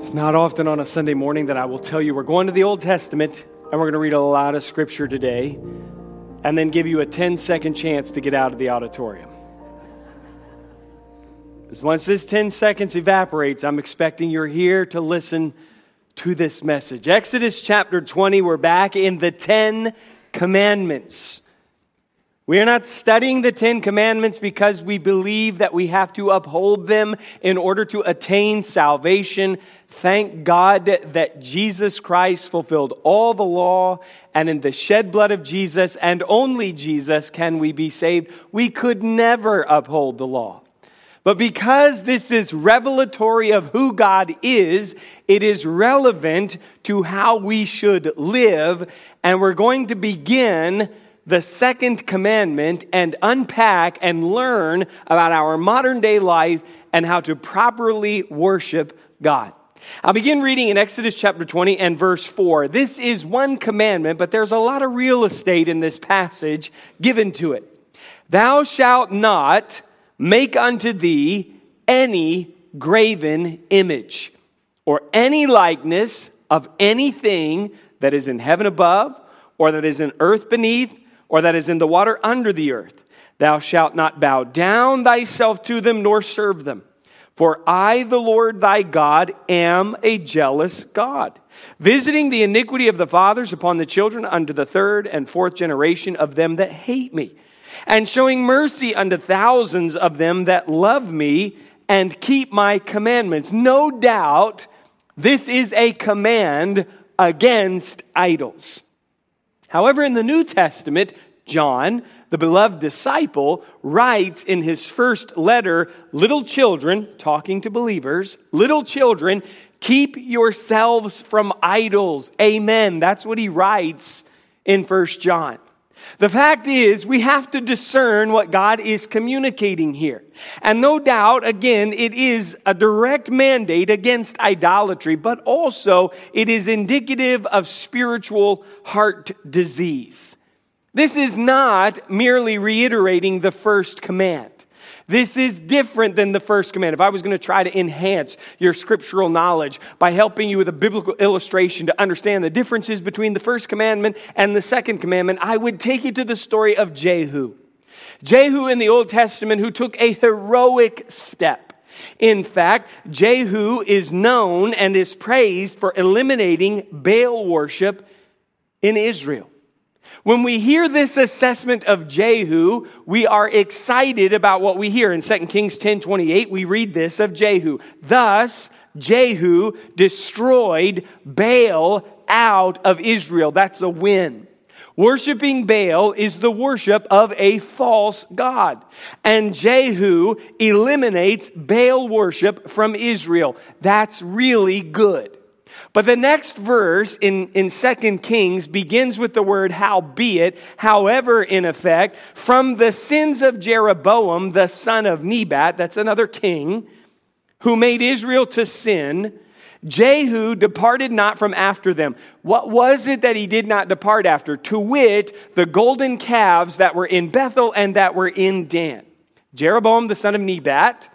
It's not often on a Sunday morning that I will tell you we're going to the Old Testament and we're going to read a lot of scripture today and then give you a 10 second chance to get out of the auditorium. Because once this 10 seconds evaporates, I'm expecting you're here to listen to this message. Exodus chapter 20, we're back in the 10 commandments. We are not studying the Ten Commandments because we believe that we have to uphold them in order to attain salvation. Thank God that Jesus Christ fulfilled all the law, and in the shed blood of Jesus and only Jesus can we be saved. We could never uphold the law. But because this is revelatory of who God is, it is relevant to how we should live, and we're going to begin the second commandment and unpack and learn about our modern day life and how to properly worship God. I'll begin reading in Exodus chapter 20 and verse 4. This is one commandment, but there's a lot of real estate in this passage given to it. Thou shalt not make unto thee any graven image or any likeness of anything that is in heaven above or that is in earth beneath or that is in the water under the earth. Thou shalt not bow down thyself to them, nor serve them. For I, the Lord thy God, am a jealous God, visiting the iniquity of the fathers upon the children unto the third and fourth generation of them that hate me, and showing mercy unto thousands of them that love me and keep my commandments. No doubt this is a command against idols. However, in the New Testament, John, the beloved disciple, writes in his first letter, Little children, talking to believers, little children, keep yourselves from idols. Amen. That's what he writes in First John. The fact is, we have to discern what God is communicating here. And no doubt, again, it is a direct mandate against idolatry, but also it is indicative of spiritual heart disease. This is not merely reiterating the first command. This is different than the first command. If I was going to try to enhance your scriptural knowledge by helping you with a biblical illustration to understand the differences between the first commandment and the second commandment, I would take you to the story of Jehu. Jehu in the Old Testament who took a heroic step. In fact, Jehu is known and is praised for eliminating Baal worship in Israel. When we hear this assessment of Jehu, we are excited about what we hear. In 2 Kings 10 28, we read this of Jehu. Thus, Jehu destroyed Baal out of Israel. That's a win. Worshipping Baal is the worship of a false God. And Jehu eliminates Baal worship from Israel. That's really good. But the next verse in, in 2 Kings begins with the word howbeit, however, in effect, from the sins of Jeroboam, the son of Nebat, that's another king, who made Israel to sin, Jehu departed not from after them. What was it that he did not depart after? To wit, the golden calves that were in Bethel and that were in Dan. Jeroboam, the son of Nebat,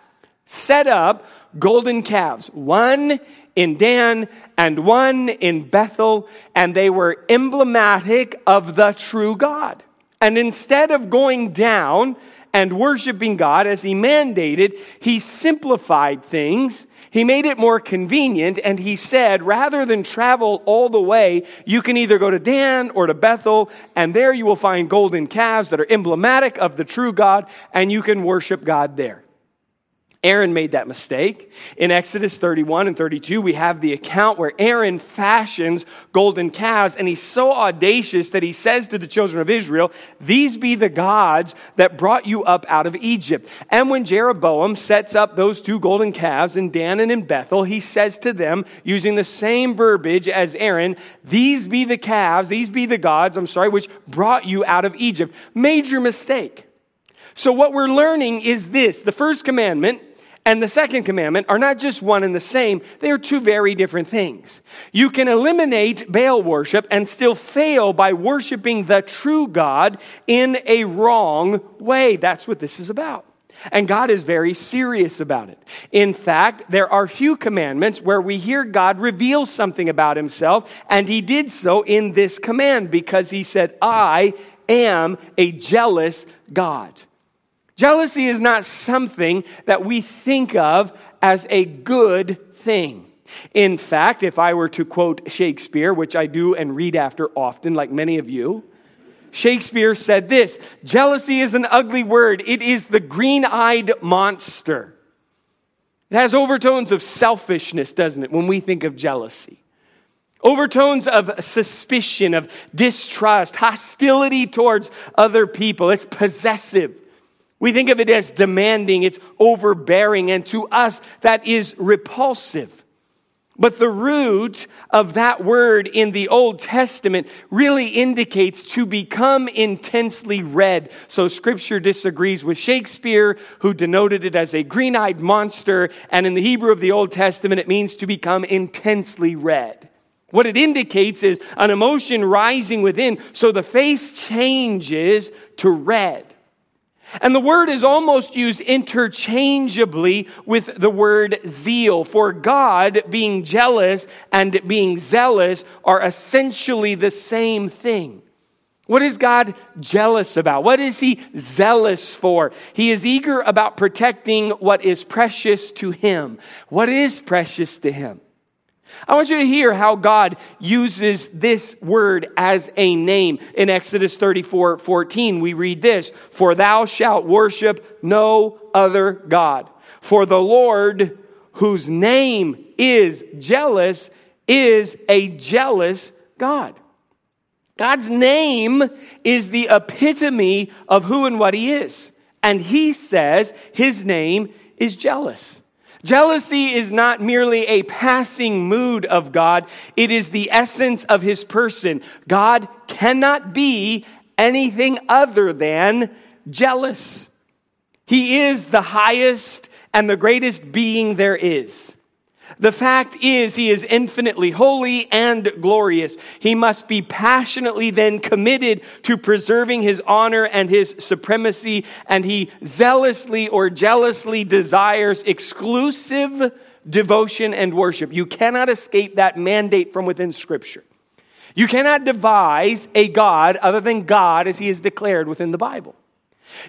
set up golden calves, one in Dan and one in Bethel, and they were emblematic of the true God. And instead of going down and worshiping God as he mandated, he simplified things. He made it more convenient, and he said, rather than travel all the way, you can either go to Dan or to Bethel, and there you will find golden calves that are emblematic of the true God, and you can worship God there. Aaron made that mistake. In Exodus 31 and 32, we have the account where Aaron fashions golden calves, and he's so audacious that he says to the children of Israel, These be the gods that brought you up out of Egypt. And when Jeroboam sets up those two golden calves in Dan and in Bethel, he says to them, using the same verbiage as Aaron, These be the calves, these be the gods, I'm sorry, which brought you out of Egypt. Major mistake. So, what we're learning is this the first commandment and the second commandment are not just one and the same, they are two very different things. You can eliminate Baal worship and still fail by worshiping the true God in a wrong way. That's what this is about. And God is very serious about it. In fact, there are few commandments where we hear God reveal something about himself, and he did so in this command because he said, I am a jealous God. Jealousy is not something that we think of as a good thing. In fact, if I were to quote Shakespeare, which I do and read after often, like many of you, Shakespeare said this Jealousy is an ugly word, it is the green eyed monster. It has overtones of selfishness, doesn't it, when we think of jealousy? Overtones of suspicion, of distrust, hostility towards other people. It's possessive. We think of it as demanding, it's overbearing, and to us, that is repulsive. But the root of that word in the Old Testament really indicates to become intensely red. So scripture disagrees with Shakespeare, who denoted it as a green eyed monster. And in the Hebrew of the Old Testament, it means to become intensely red. What it indicates is an emotion rising within. So the face changes to red. And the word is almost used interchangeably with the word zeal. For God, being jealous and being zealous are essentially the same thing. What is God jealous about? What is he zealous for? He is eager about protecting what is precious to him. What is precious to him? I want you to hear how God uses this word as a name. In Exodus 34 14, we read this For thou shalt worship no other God. For the Lord, whose name is jealous, is a jealous God. God's name is the epitome of who and what he is. And he says his name is jealous. Jealousy is not merely a passing mood of God, it is the essence of his person. God cannot be anything other than jealous. He is the highest and the greatest being there is. The fact is, he is infinitely holy and glorious. He must be passionately then committed to preserving his honor and his supremacy, and he zealously or jealously desires exclusive devotion and worship. You cannot escape that mandate from within Scripture. You cannot devise a God other than God as he is declared within the Bible.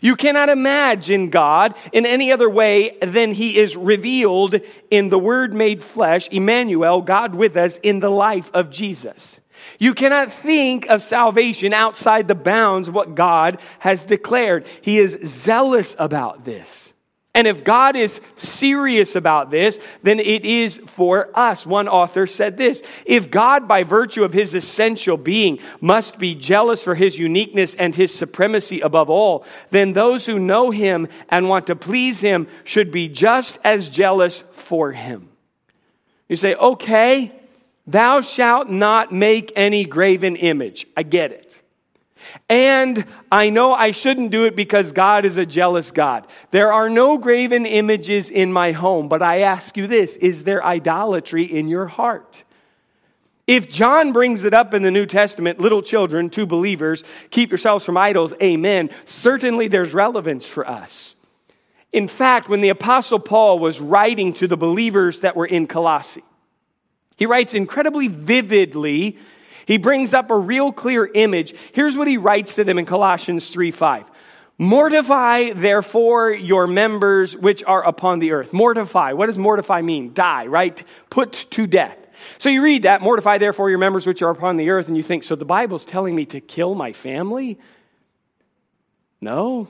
You cannot imagine God in any other way than he is revealed in the Word made flesh, Emmanuel, God with us, in the life of Jesus. You cannot think of salvation outside the bounds of what God has declared. He is zealous about this. And if God is serious about this, then it is for us. One author said this If God, by virtue of his essential being, must be jealous for his uniqueness and his supremacy above all, then those who know him and want to please him should be just as jealous for him. You say, okay, thou shalt not make any graven image. I get it. And I know I shouldn't do it because God is a jealous God. There are no graven images in my home, but I ask you this is there idolatry in your heart? If John brings it up in the New Testament, little children, to believers, keep yourselves from idols, amen, certainly there's relevance for us. In fact, when the Apostle Paul was writing to the believers that were in Colossae, he writes incredibly vividly he brings up a real clear image. Here's what he writes to them in Colossians 3 5. Mortify, therefore, your members which are upon the earth. Mortify. What does mortify mean? Die, right? Put to death. So you read that, mortify, therefore, your members which are upon the earth, and you think, so the Bible's telling me to kill my family? No.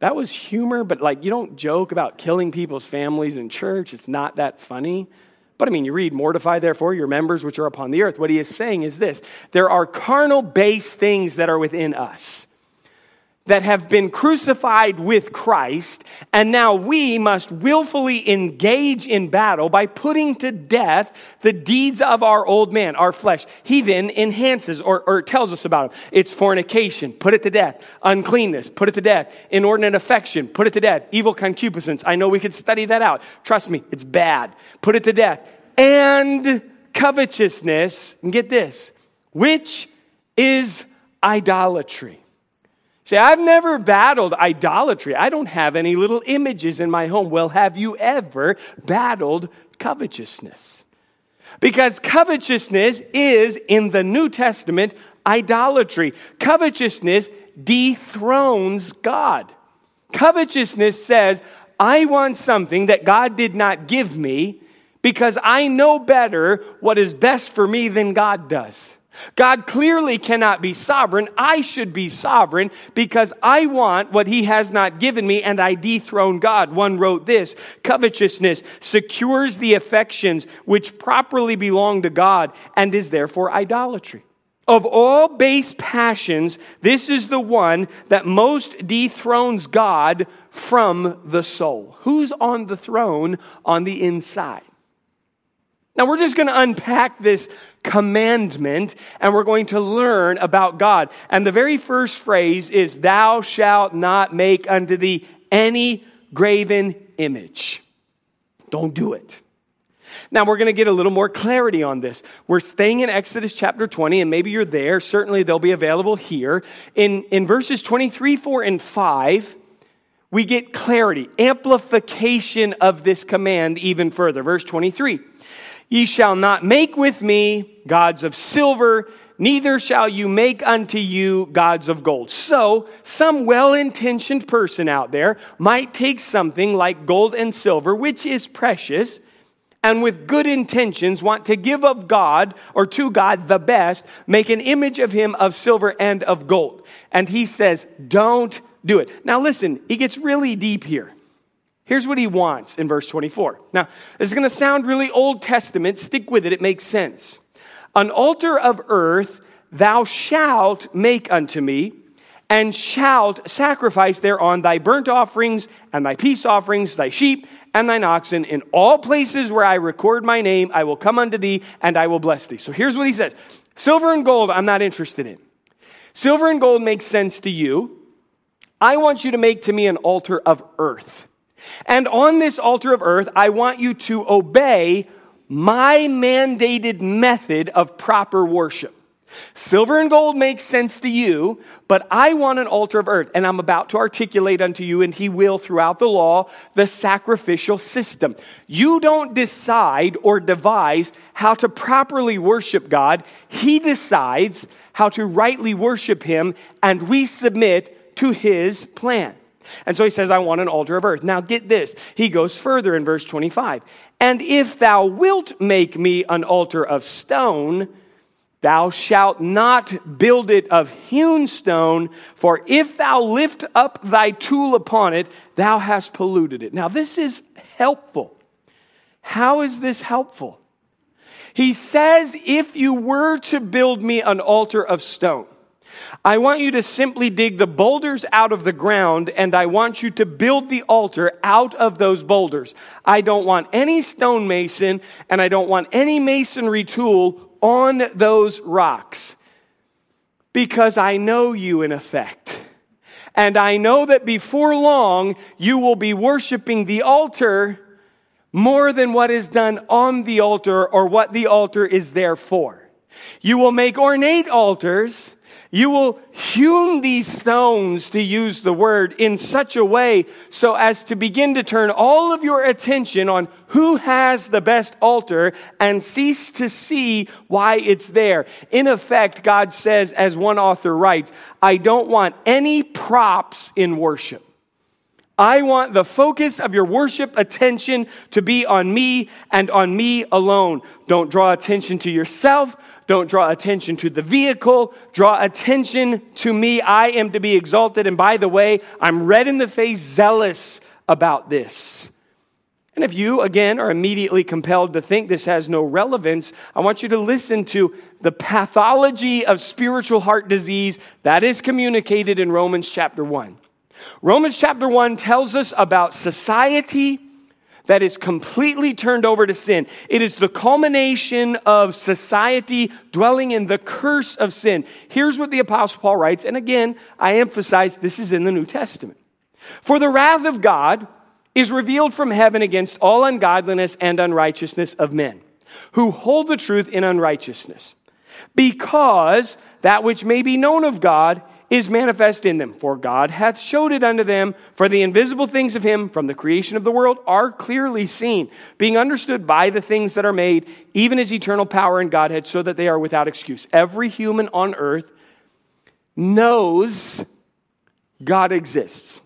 That was humor, but like you don't joke about killing people's families in church. It's not that funny. But I mean, you read, mortify therefore your members which are upon the earth. What he is saying is this there are carnal base things that are within us that have been crucified with Christ, and now we must willfully engage in battle by putting to death the deeds of our old man, our flesh. He then enhances or, or tells us about them. It's fornication, put it to death. Uncleanness, put it to death. Inordinate affection, put it to death. Evil concupiscence, I know we could study that out. Trust me, it's bad. Put it to death. And covetousness, and get this, which is idolatry. Say, I've never battled idolatry. I don't have any little images in my home. Well, have you ever battled covetousness? Because covetousness is, in the New Testament, idolatry. Covetousness dethrones God. Covetousness says, I want something that God did not give me because I know better what is best for me than God does. God clearly cannot be sovereign. I should be sovereign because I want what he has not given me and I dethrone God. One wrote this covetousness secures the affections which properly belong to God and is therefore idolatry. Of all base passions, this is the one that most dethrones God from the soul. Who's on the throne on the inside? Now, we're just going to unpack this commandment and we're going to learn about God. And the very first phrase is, Thou shalt not make unto thee any graven image. Don't do it. Now, we're going to get a little more clarity on this. We're staying in Exodus chapter 20, and maybe you're there. Certainly, they'll be available here. In, in verses 23, 4, and 5, we get clarity, amplification of this command even further. Verse 23 Ye shall not make with me gods of silver, neither shall you make unto you gods of gold. So, some well intentioned person out there might take something like gold and silver, which is precious and with good intentions want to give of God or to God the best, make an image of him of silver and of gold. And he says, don't do it. Now listen, he gets really deep here. Here's what he wants in verse 24. Now, this is going to sound really Old Testament. Stick with it, it makes sense. An altar of earth thou shalt make unto me, and shalt sacrifice thereon thy burnt offerings and thy peace offerings, thy sheep and thine oxen. In all places where I record my name, I will come unto thee and I will bless thee. So here's what he says Silver and gold, I'm not interested in. Silver and gold makes sense to you. I want you to make to me an altar of earth. And on this altar of earth, I want you to obey my mandated method of proper worship. Silver and gold makes sense to you, but I want an altar of earth, and I'm about to articulate unto you, and he will throughout the law, the sacrificial system. You don't decide or devise how to properly worship God, he decides how to rightly worship him, and we submit to his plan. And so he says, I want an altar of earth. Now get this. He goes further in verse 25. And if thou wilt make me an altar of stone, Thou shalt not build it of hewn stone, for if thou lift up thy tool upon it, thou hast polluted it. Now, this is helpful. How is this helpful? He says, if you were to build me an altar of stone, I want you to simply dig the boulders out of the ground and I want you to build the altar out of those boulders. I don't want any stonemason and I don't want any masonry tool on those rocks because I know you in effect. And I know that before long you will be worshiping the altar more than what is done on the altar or what the altar is there for. You will make ornate altars you will hewn these stones, to use the word, in such a way so as to begin to turn all of your attention on who has the best altar and cease to see why it's there. In effect, God says, as one author writes, I don't want any props in worship. I want the focus of your worship attention to be on me and on me alone. Don't draw attention to yourself. Don't draw attention to the vehicle. Draw attention to me. I am to be exalted. And by the way, I'm red in the face, zealous about this. And if you, again, are immediately compelled to think this has no relevance, I want you to listen to the pathology of spiritual heart disease that is communicated in Romans chapter 1. Romans chapter 1 tells us about society that is completely turned over to sin. It is the culmination of society dwelling in the curse of sin. Here's what the Apostle Paul writes, and again, I emphasize this is in the New Testament. For the wrath of God is revealed from heaven against all ungodliness and unrighteousness of men who hold the truth in unrighteousness, because that which may be known of God is manifest in them. For God hath showed it unto them, for the invisible things of him from the creation of the world are clearly seen, being understood by the things that are made, even his eternal power and Godhead, so that they are without excuse. Every human on earth knows God exists.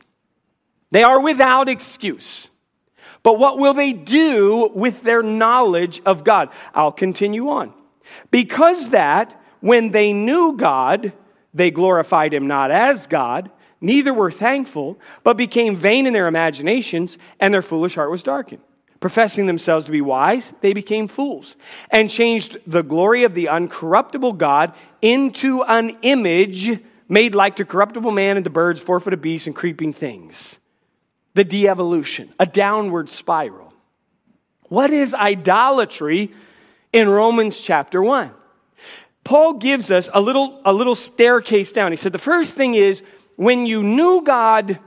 They are without excuse. But what will they do with their knowledge of God? I'll continue on. Because that, when they knew God, they glorified him not as God, neither were thankful, but became vain in their imaginations, and their foolish heart was darkened. Professing themselves to be wise, they became fools, and changed the glory of the uncorruptible God into an image made like to corruptible man and to birds, four footed beasts, and creeping things. The de evolution, a downward spiral. What is idolatry in Romans chapter 1? Paul gives us a little, a little staircase down. He said the first thing is when you knew God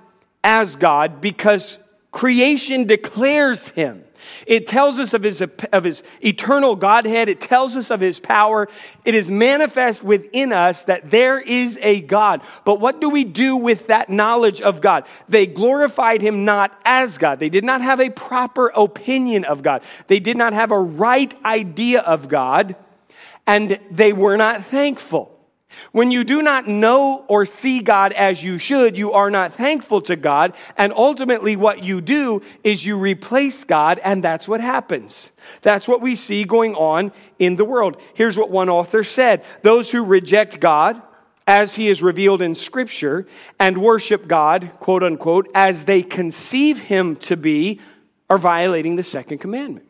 as God because creation declares him. It tells us of his, of his eternal Godhead. It tells us of his power. It is manifest within us that there is a God. But what do we do with that knowledge of God? They glorified him not as God. They did not have a proper opinion of God. They did not have a right idea of God and they were not thankful. When you do not know or see God as you should, you are not thankful to God. And ultimately, what you do is you replace God, and that's what happens. That's what we see going on in the world. Here's what one author said Those who reject God, as he is revealed in Scripture, and worship God, quote unquote, as they conceive him to be, are violating the second commandment.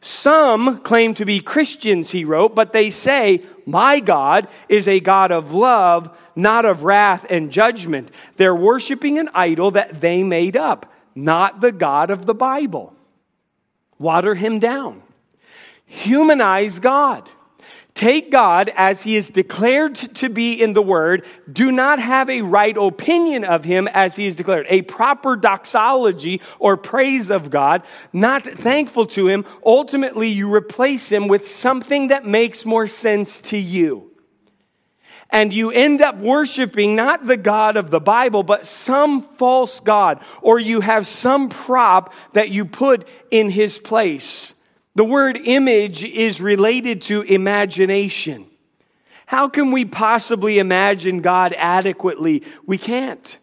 Some claim to be Christians, he wrote, but they say, My God is a God of love, not of wrath and judgment. They're worshiping an idol that they made up, not the God of the Bible. Water him down. Humanize God. Take God as he is declared to be in the word. Do not have a right opinion of him as he is declared. A proper doxology or praise of God, not thankful to him. Ultimately, you replace him with something that makes more sense to you. And you end up worshiping not the God of the Bible, but some false God, or you have some prop that you put in his place. The word image is related to imagination. How can we possibly imagine God adequately? We can't.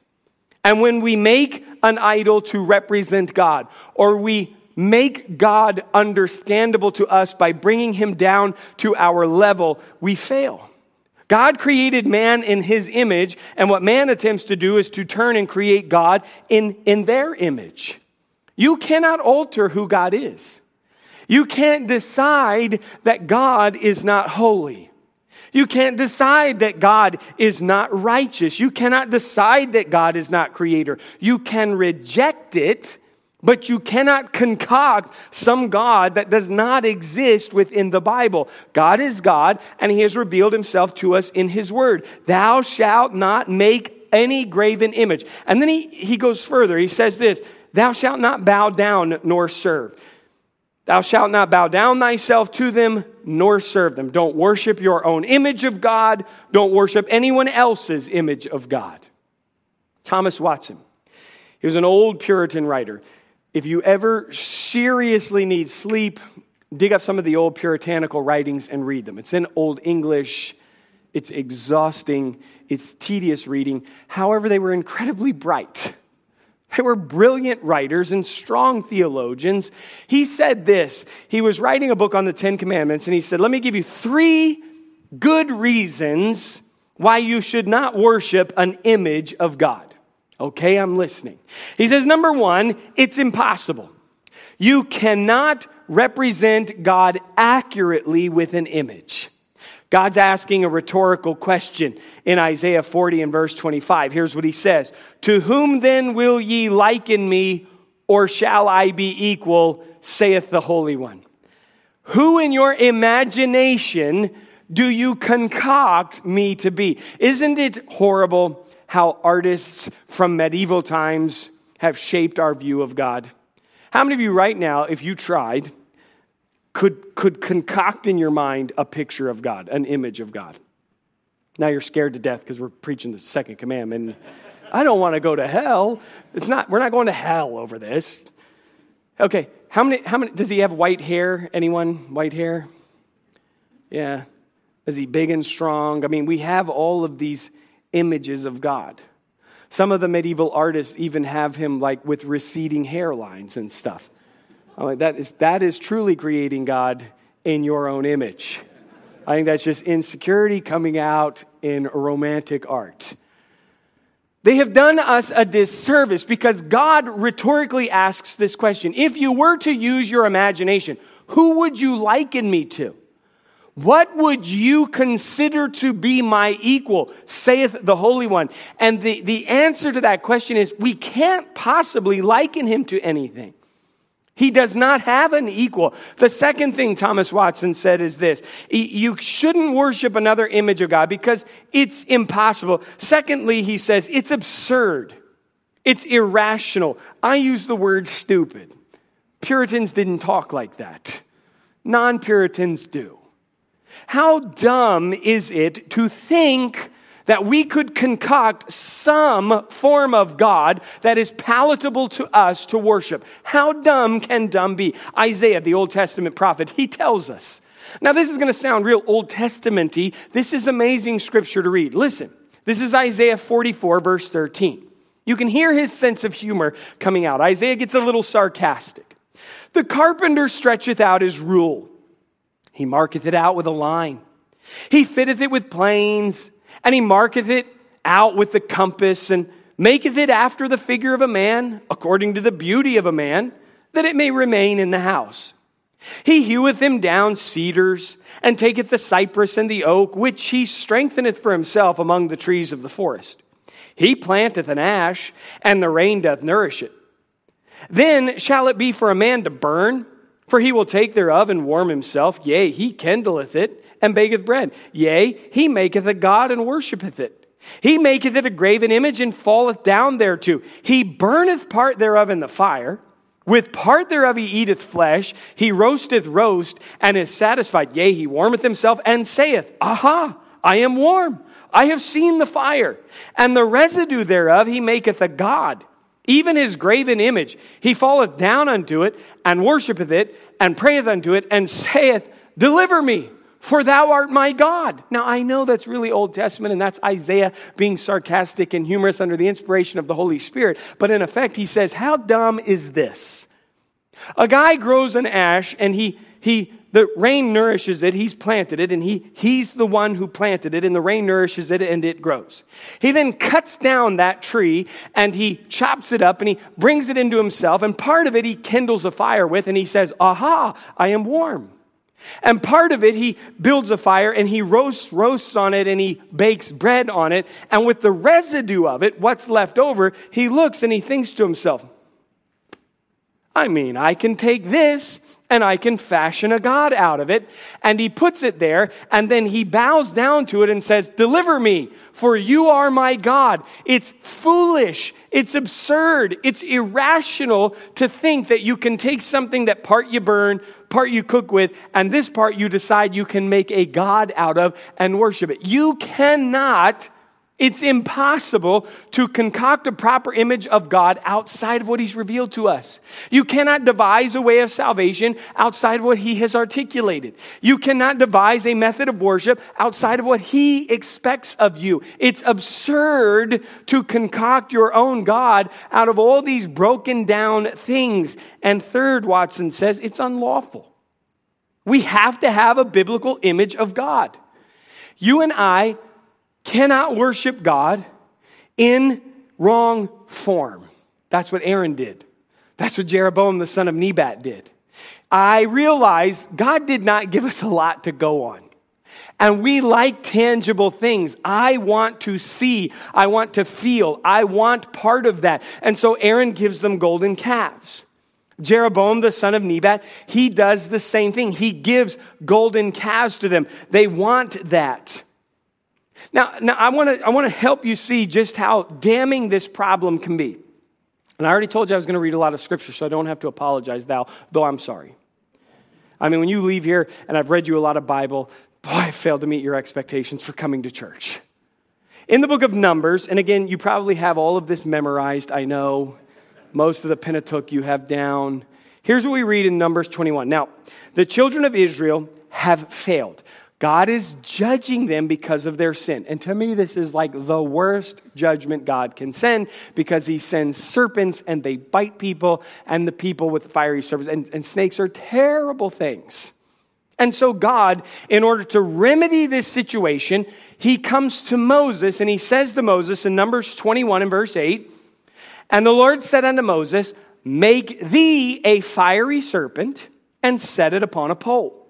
And when we make an idol to represent God, or we make God understandable to us by bringing him down to our level, we fail. God created man in his image, and what man attempts to do is to turn and create God in, in their image. You cannot alter who God is. You can't decide that God is not holy. You can't decide that God is not righteous. You cannot decide that God is not creator. You can reject it, but you cannot concoct some God that does not exist within the Bible. God is God, and He has revealed Himself to us in His Word. Thou shalt not make any graven image. And then he, he goes further. He says this Thou shalt not bow down nor serve. Thou shalt not bow down thyself to them, nor serve them. Don't worship your own image of God. Don't worship anyone else's image of God. Thomas Watson. He was an old Puritan writer. If you ever seriously need sleep, dig up some of the old puritanical writings and read them. It's in Old English. It's exhausting. It's tedious reading. However, they were incredibly bright. They were brilliant writers and strong theologians. He said this. He was writing a book on the Ten Commandments, and he said, Let me give you three good reasons why you should not worship an image of God. Okay, I'm listening. He says, Number one, it's impossible. You cannot represent God accurately with an image. God's asking a rhetorical question in Isaiah 40 and verse 25. Here's what he says To whom then will ye liken me, or shall I be equal, saith the Holy One? Who in your imagination do you concoct me to be? Isn't it horrible how artists from medieval times have shaped our view of God? How many of you right now, if you tried, could, could concoct in your mind a picture of God, an image of God. Now you're scared to death because we're preaching the second commandment. I don't want to go to hell. It's not, we're not going to hell over this. Okay, how many, how many, does he have white hair? Anyone? White hair? Yeah. Is he big and strong? I mean, we have all of these images of God. Some of the medieval artists even have him like with receding hairlines and stuff. I'm like, that is, that is truly creating God in your own image. I think that's just insecurity coming out in romantic art. They have done us a disservice because God rhetorically asks this question If you were to use your imagination, who would you liken me to? What would you consider to be my equal, saith the Holy One? And the, the answer to that question is we can't possibly liken him to anything. He does not have an equal. The second thing Thomas Watson said is this you shouldn't worship another image of God because it's impossible. Secondly, he says it's absurd, it's irrational. I use the word stupid. Puritans didn't talk like that, non Puritans do. How dumb is it to think that we could concoct some form of God that is palatable to us to worship. How dumb can dumb be? Isaiah, the Old Testament prophet, he tells us. Now, this is going to sound real Old Testamenty. This is amazing scripture to read. Listen, this is Isaiah 44, verse 13. You can hear his sense of humor coming out. Isaiah gets a little sarcastic. The carpenter stretcheth out his rule, he marketh it out with a line. He fitteth it with planes and he marketh it out with the compass, and maketh it after the figure of a man, according to the beauty of a man, that it may remain in the house. He heweth him down cedars, and taketh the cypress and the oak, which he strengtheneth for himself among the trees of the forest. He planteth an ash, and the rain doth nourish it. Then shall it be for a man to burn, for he will take thereof and warm himself. Yea, he kindleth it and baketh bread. Yea, he maketh a god and worshipeth it. He maketh it a graven image and falleth down thereto. He burneth part thereof in the fire. With part thereof he eateth flesh. He roasteth roast and is satisfied. Yea, he warmeth himself and saith, Aha, I am warm. I have seen the fire. And the residue thereof he maketh a god. Even his graven image, he falleth down unto it and worshipeth it and prayeth unto it and saith, Deliver me for thou art my God. Now, I know that's really Old Testament, and that's Isaiah being sarcastic and humorous under the inspiration of the Holy Spirit. But in effect, he says, How dumb is this? A guy grows an ash, and he, he, the rain nourishes it. He's planted it, and he, he's the one who planted it, and the rain nourishes it, and it grows. He then cuts down that tree, and he chops it up, and he brings it into himself, and part of it he kindles a fire with, and he says, Aha, I am warm. And part of it, he builds a fire and he roasts, roasts on it and he bakes bread on it. And with the residue of it, what's left over, he looks and he thinks to himself, I mean, I can take this and I can fashion a God out of it. And he puts it there, and then he bows down to it and says, Deliver me, for you are my God. It's foolish. It's absurd. It's irrational to think that you can take something that part you burn, part you cook with, and this part you decide you can make a God out of and worship it. You cannot it's impossible to concoct a proper image of God outside of what He's revealed to us. You cannot devise a way of salvation outside of what He has articulated. You cannot devise a method of worship outside of what He expects of you. It's absurd to concoct your own God out of all these broken down things. And third, Watson says, it's unlawful. We have to have a biblical image of God. You and I cannot worship God in wrong form. That's what Aaron did. That's what Jeroboam, the son of Nebat, did. I realize God did not give us a lot to go on. And we like tangible things. I want to see. I want to feel. I want part of that. And so Aaron gives them golden calves. Jeroboam, the son of Nebat, he does the same thing. He gives golden calves to them. They want that. Now, now I want to I want to help you see just how damning this problem can be. And I already told you I was going to read a lot of scripture, so I don't have to apologize, thou, though I'm sorry. I mean, when you leave here and I've read you a lot of Bible, boy, I failed to meet your expectations for coming to church. In the book of Numbers, and again, you probably have all of this memorized, I know. Most of the Pentateuch you have down. Here's what we read in Numbers 21. Now, the children of Israel have failed. God is judging them because of their sin. And to me, this is like the worst judgment God can send because he sends serpents and they bite people and the people with fiery serpents. And, and snakes are terrible things. And so, God, in order to remedy this situation, he comes to Moses and he says to Moses in Numbers 21 and verse 8, And the Lord said unto Moses, Make thee a fiery serpent and set it upon a pole.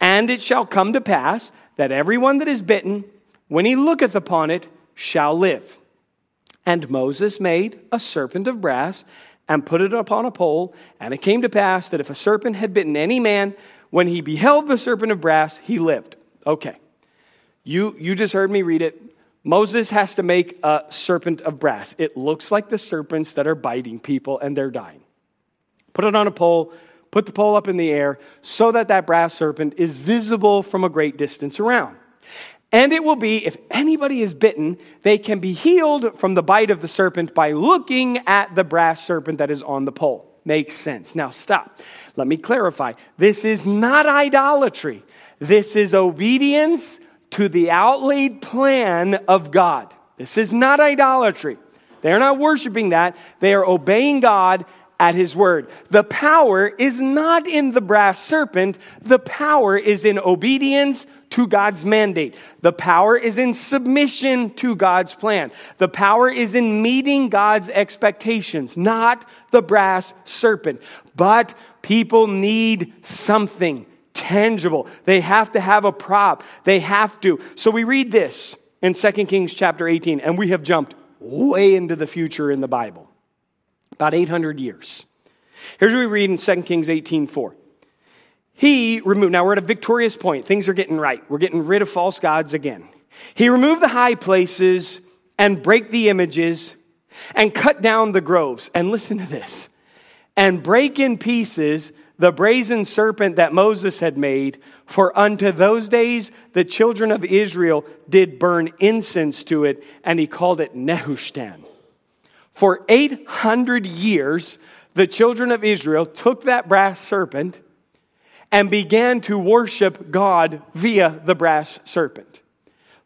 And it shall come to pass that everyone that is bitten, when he looketh upon it, shall live. And Moses made a serpent of brass and put it upon a pole. And it came to pass that if a serpent had bitten any man, when he beheld the serpent of brass, he lived. Okay. You, you just heard me read it. Moses has to make a serpent of brass. It looks like the serpents that are biting people and they're dying. Put it on a pole, put the pole up in the air so that that brass serpent is visible from a great distance around. And it will be, if anybody is bitten, they can be healed from the bite of the serpent by looking at the brass serpent that is on the pole. Makes sense. Now, stop. Let me clarify. This is not idolatry, this is obedience to the outlaid plan of God. This is not idolatry. They're not worshiping that. They are obeying God at his word. The power is not in the brass serpent, the power is in obedience to God's mandate. The power is in submission to God's plan. The power is in meeting God's expectations, not the brass serpent. But people need something tangible. They have to have a prop. They have to. So we read this in 2 Kings chapter 18, and we have jumped way into the future in the Bible about 800 years. Here's what we read in 2 Kings 18 4. He removed, now we're at a victorious point. Things are getting right. We're getting rid of false gods again. He removed the high places and break the images and cut down the groves. And listen to this and break in pieces the brazen serpent that Moses had made, for unto those days the children of Israel did burn incense to it, and he called it Nehushtan. For 800 years, the children of Israel took that brass serpent and began to worship God via the brass serpent.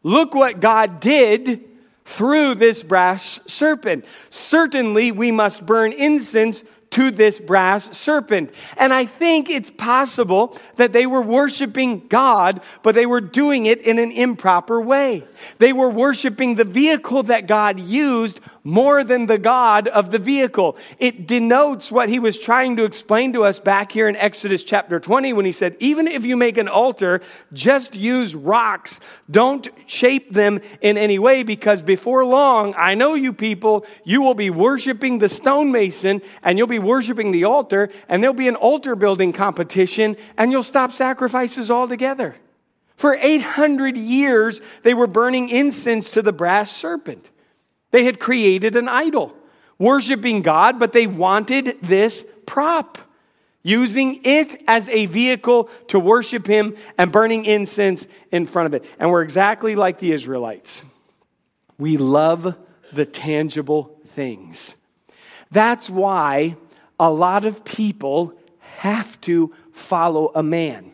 Look what God did through this brass serpent. Certainly, we must burn incense to this brass serpent. And I think it's possible that they were worshiping God, but they were doing it in an improper way. They were worshiping the vehicle that God used more than the God of the vehicle. It denotes what he was trying to explain to us back here in Exodus chapter 20 when he said, even if you make an altar, just use rocks. Don't shape them in any way because before long, I know you people, you will be worshiping the stonemason and you'll be worshiping the altar and there'll be an altar building competition and you'll stop sacrifices altogether. For 800 years, they were burning incense to the brass serpent. They had created an idol, worshiping God, but they wanted this prop, using it as a vehicle to worship Him and burning incense in front of it. And we're exactly like the Israelites. We love the tangible things. That's why a lot of people have to follow a man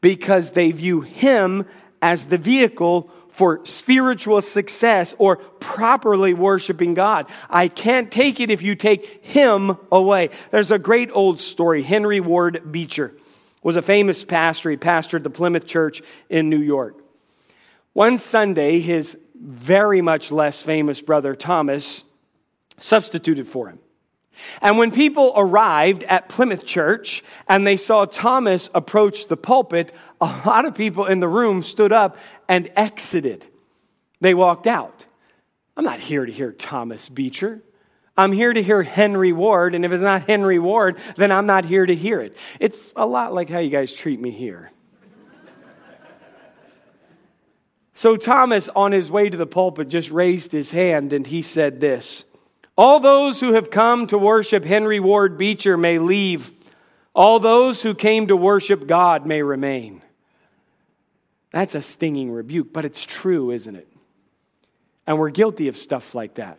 because they view him as the vehicle for spiritual success or properly worshiping God. I can't take it if you take him away. There's a great old story. Henry Ward Beecher was a famous pastor. He pastored the Plymouth Church in New York. One Sunday, his very much less famous brother Thomas substituted for him. And when people arrived at Plymouth Church and they saw Thomas approach the pulpit, a lot of people in the room stood up and exited. They walked out. I'm not here to hear Thomas Beecher. I'm here to hear Henry Ward, and if it's not Henry Ward, then I'm not here to hear it. It's a lot like how you guys treat me here. so Thomas, on his way to the pulpit, just raised his hand and he said this all those who have come to worship Henry Ward Beecher may leave. All those who came to worship God may remain. That's a stinging rebuke, but it's true, isn't it? And we're guilty of stuff like that.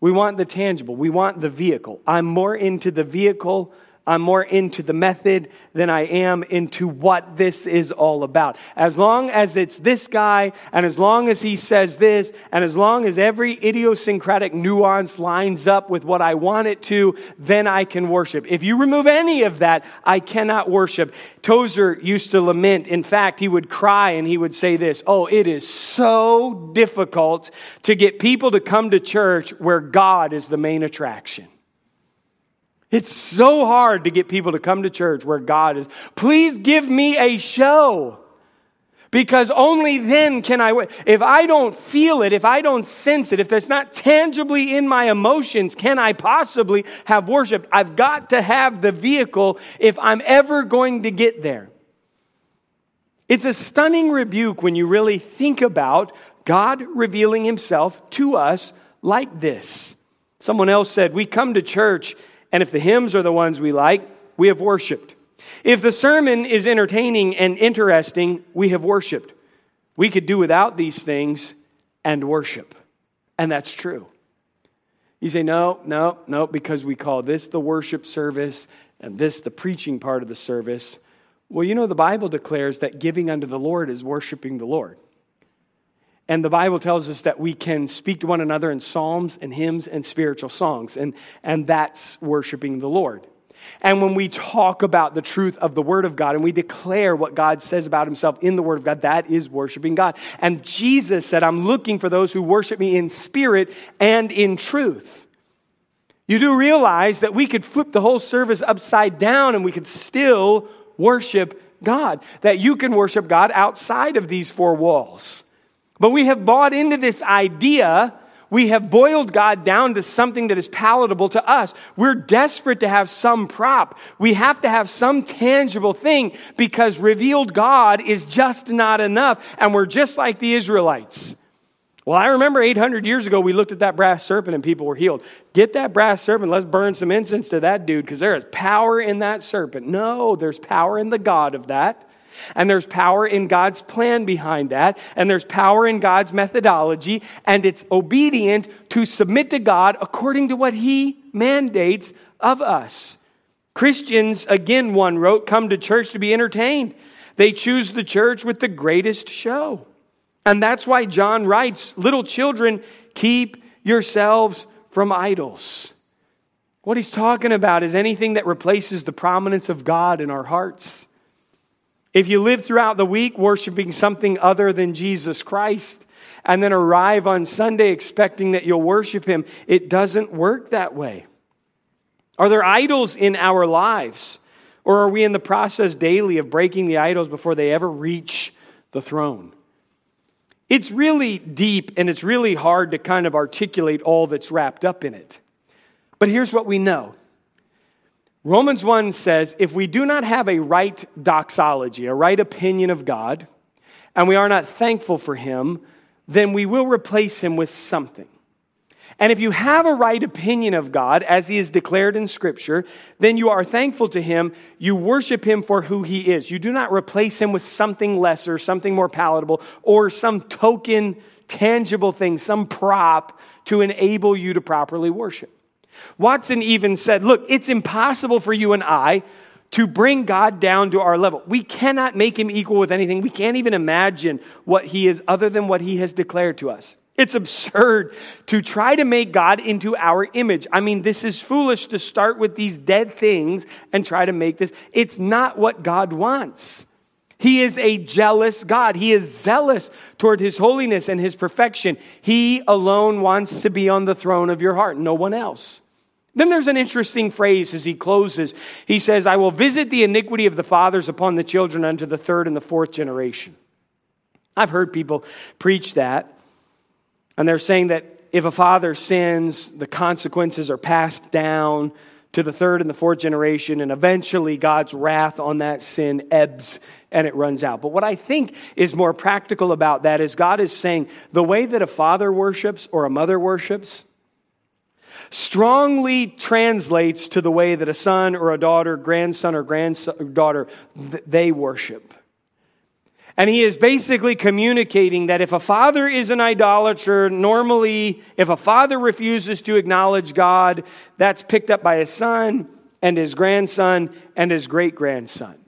We want the tangible, we want the vehicle. I'm more into the vehicle I'm more into the method than I am into what this is all about. As long as it's this guy, and as long as he says this, and as long as every idiosyncratic nuance lines up with what I want it to, then I can worship. If you remove any of that, I cannot worship. Tozer used to lament. In fact, he would cry and he would say this Oh, it is so difficult to get people to come to church where God is the main attraction. It's so hard to get people to come to church where God is. Please give me a show. Because only then can I, if I don't feel it, if I don't sense it, if it's not tangibly in my emotions, can I possibly have worship? I've got to have the vehicle if I'm ever going to get there. It's a stunning rebuke when you really think about God revealing himself to us like this. Someone else said, We come to church and if the hymns are the ones we like, we have worshiped. If the sermon is entertaining and interesting, we have worshiped. We could do without these things and worship. And that's true. You say, no, no, no, because we call this the worship service and this the preaching part of the service. Well, you know, the Bible declares that giving unto the Lord is worshiping the Lord. And the Bible tells us that we can speak to one another in psalms and hymns and spiritual songs, and, and that's worshiping the Lord. And when we talk about the truth of the Word of God and we declare what God says about Himself in the Word of God, that is worshiping God. And Jesus said, I'm looking for those who worship me in spirit and in truth. You do realize that we could flip the whole service upside down and we could still worship God, that you can worship God outside of these four walls. But we have bought into this idea. We have boiled God down to something that is palatable to us. We're desperate to have some prop. We have to have some tangible thing because revealed God is just not enough. And we're just like the Israelites. Well, I remember 800 years ago, we looked at that brass serpent and people were healed. Get that brass serpent, let's burn some incense to that dude because there is power in that serpent. No, there's power in the God of that. And there's power in God's plan behind that. And there's power in God's methodology. And it's obedient to submit to God according to what He mandates of us. Christians, again, one wrote, come to church to be entertained. They choose the church with the greatest show. And that's why John writes, little children, keep yourselves from idols. What he's talking about is anything that replaces the prominence of God in our hearts. If you live throughout the week worshiping something other than Jesus Christ and then arrive on Sunday expecting that you'll worship Him, it doesn't work that way. Are there idols in our lives? Or are we in the process daily of breaking the idols before they ever reach the throne? It's really deep and it's really hard to kind of articulate all that's wrapped up in it. But here's what we know Romans 1 says if we do not have a right doxology, a right opinion of God, and we are not thankful for Him, then we will replace Him with something. And if you have a right opinion of God, as He is declared in Scripture, then you are thankful to Him. You worship Him for who He is. You do not replace Him with something lesser, something more palatable, or some token, tangible thing, some prop to enable you to properly worship. Watson even said, Look, it's impossible for you and I to bring God down to our level. We cannot make him equal with anything. We can't even imagine what he is other than what he has declared to us. It's absurd to try to make God into our image. I mean, this is foolish to start with these dead things and try to make this. It's not what God wants. He is a jealous God. He is zealous toward his holiness and his perfection. He alone wants to be on the throne of your heart, no one else. Then there's an interesting phrase as he closes. He says, I will visit the iniquity of the fathers upon the children unto the third and the fourth generation. I've heard people preach that, and they're saying that if a father sins, the consequences are passed down to the third and the fourth generation, and eventually God's wrath on that sin ebbs and it runs out. But what I think is more practical about that is God is saying the way that a father worships or a mother worships, strongly translates to the way that a son or a daughter, grandson or granddaughter, they worship. And he is basically communicating that if a father is an idolater, normally, if a father refuses to acknowledge God, that's picked up by his son and his grandson and his great grandson.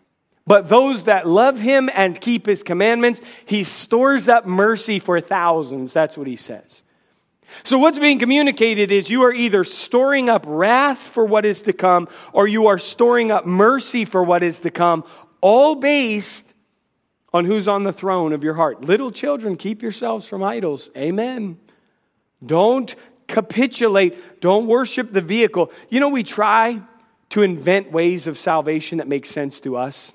But those that love him and keep his commandments, he stores up mercy for thousands. That's what he says. So, what's being communicated is you are either storing up wrath for what is to come, or you are storing up mercy for what is to come, all based on who's on the throne of your heart. Little children, keep yourselves from idols. Amen. Don't capitulate. Don't worship the vehicle. You know, we try to invent ways of salvation that make sense to us.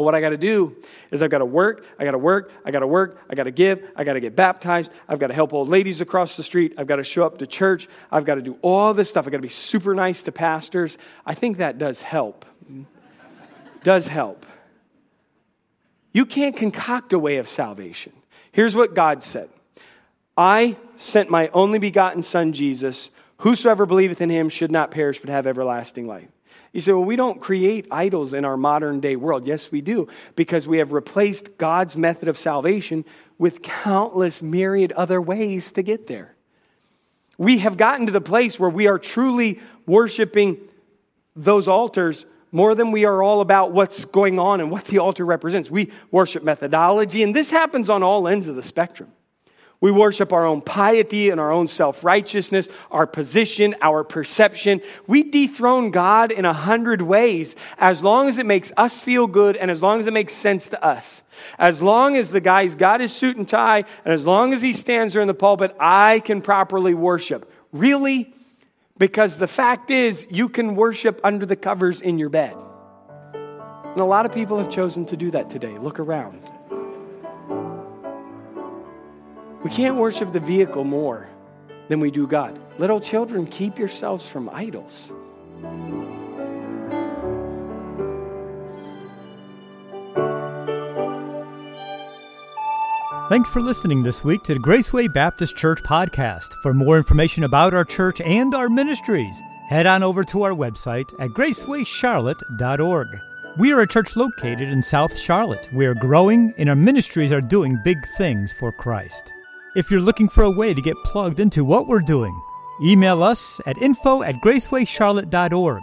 Well, what I got to do is I've got to work, I got to work, I got to work, I got to give, I got to get baptized, I've got to help old ladies across the street, I've got to show up to church, I've got to do all this stuff, I've got to be super nice to pastors. I think that does help. does help. You can't concoct a way of salvation. Here's what God said I sent my only begotten Son, Jesus. Whosoever believeth in him should not perish but have everlasting life. You say, well, we don't create idols in our modern day world. Yes, we do, because we have replaced God's method of salvation with countless myriad other ways to get there. We have gotten to the place where we are truly worshiping those altars more than we are all about what's going on and what the altar represents. We worship methodology, and this happens on all ends of the spectrum. We worship our own piety and our own self righteousness, our position, our perception. We dethrone God in a hundred ways as long as it makes us feel good and as long as it makes sense to us. As long as the guy's got his suit and tie and as long as he stands there in the pulpit, I can properly worship. Really? Because the fact is, you can worship under the covers in your bed. And a lot of people have chosen to do that today. Look around. We can't worship the vehicle more than we do God. Little children, keep yourselves from idols. Thanks for listening this week to the Graceway Baptist Church podcast. For more information about our church and our ministries, head on over to our website at gracewayscharlotte.org. We are a church located in South Charlotte. We are growing and our ministries are doing big things for Christ. If you're looking for a way to get plugged into what we're doing, email us at info at gracewayscharlotte.org.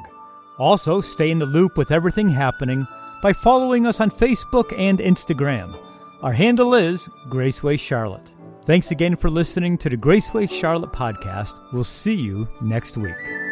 Also, stay in the loop with everything happening by following us on Facebook and Instagram. Our handle is Graceway Charlotte. Thanks again for listening to the Graceway Charlotte podcast. We'll see you next week.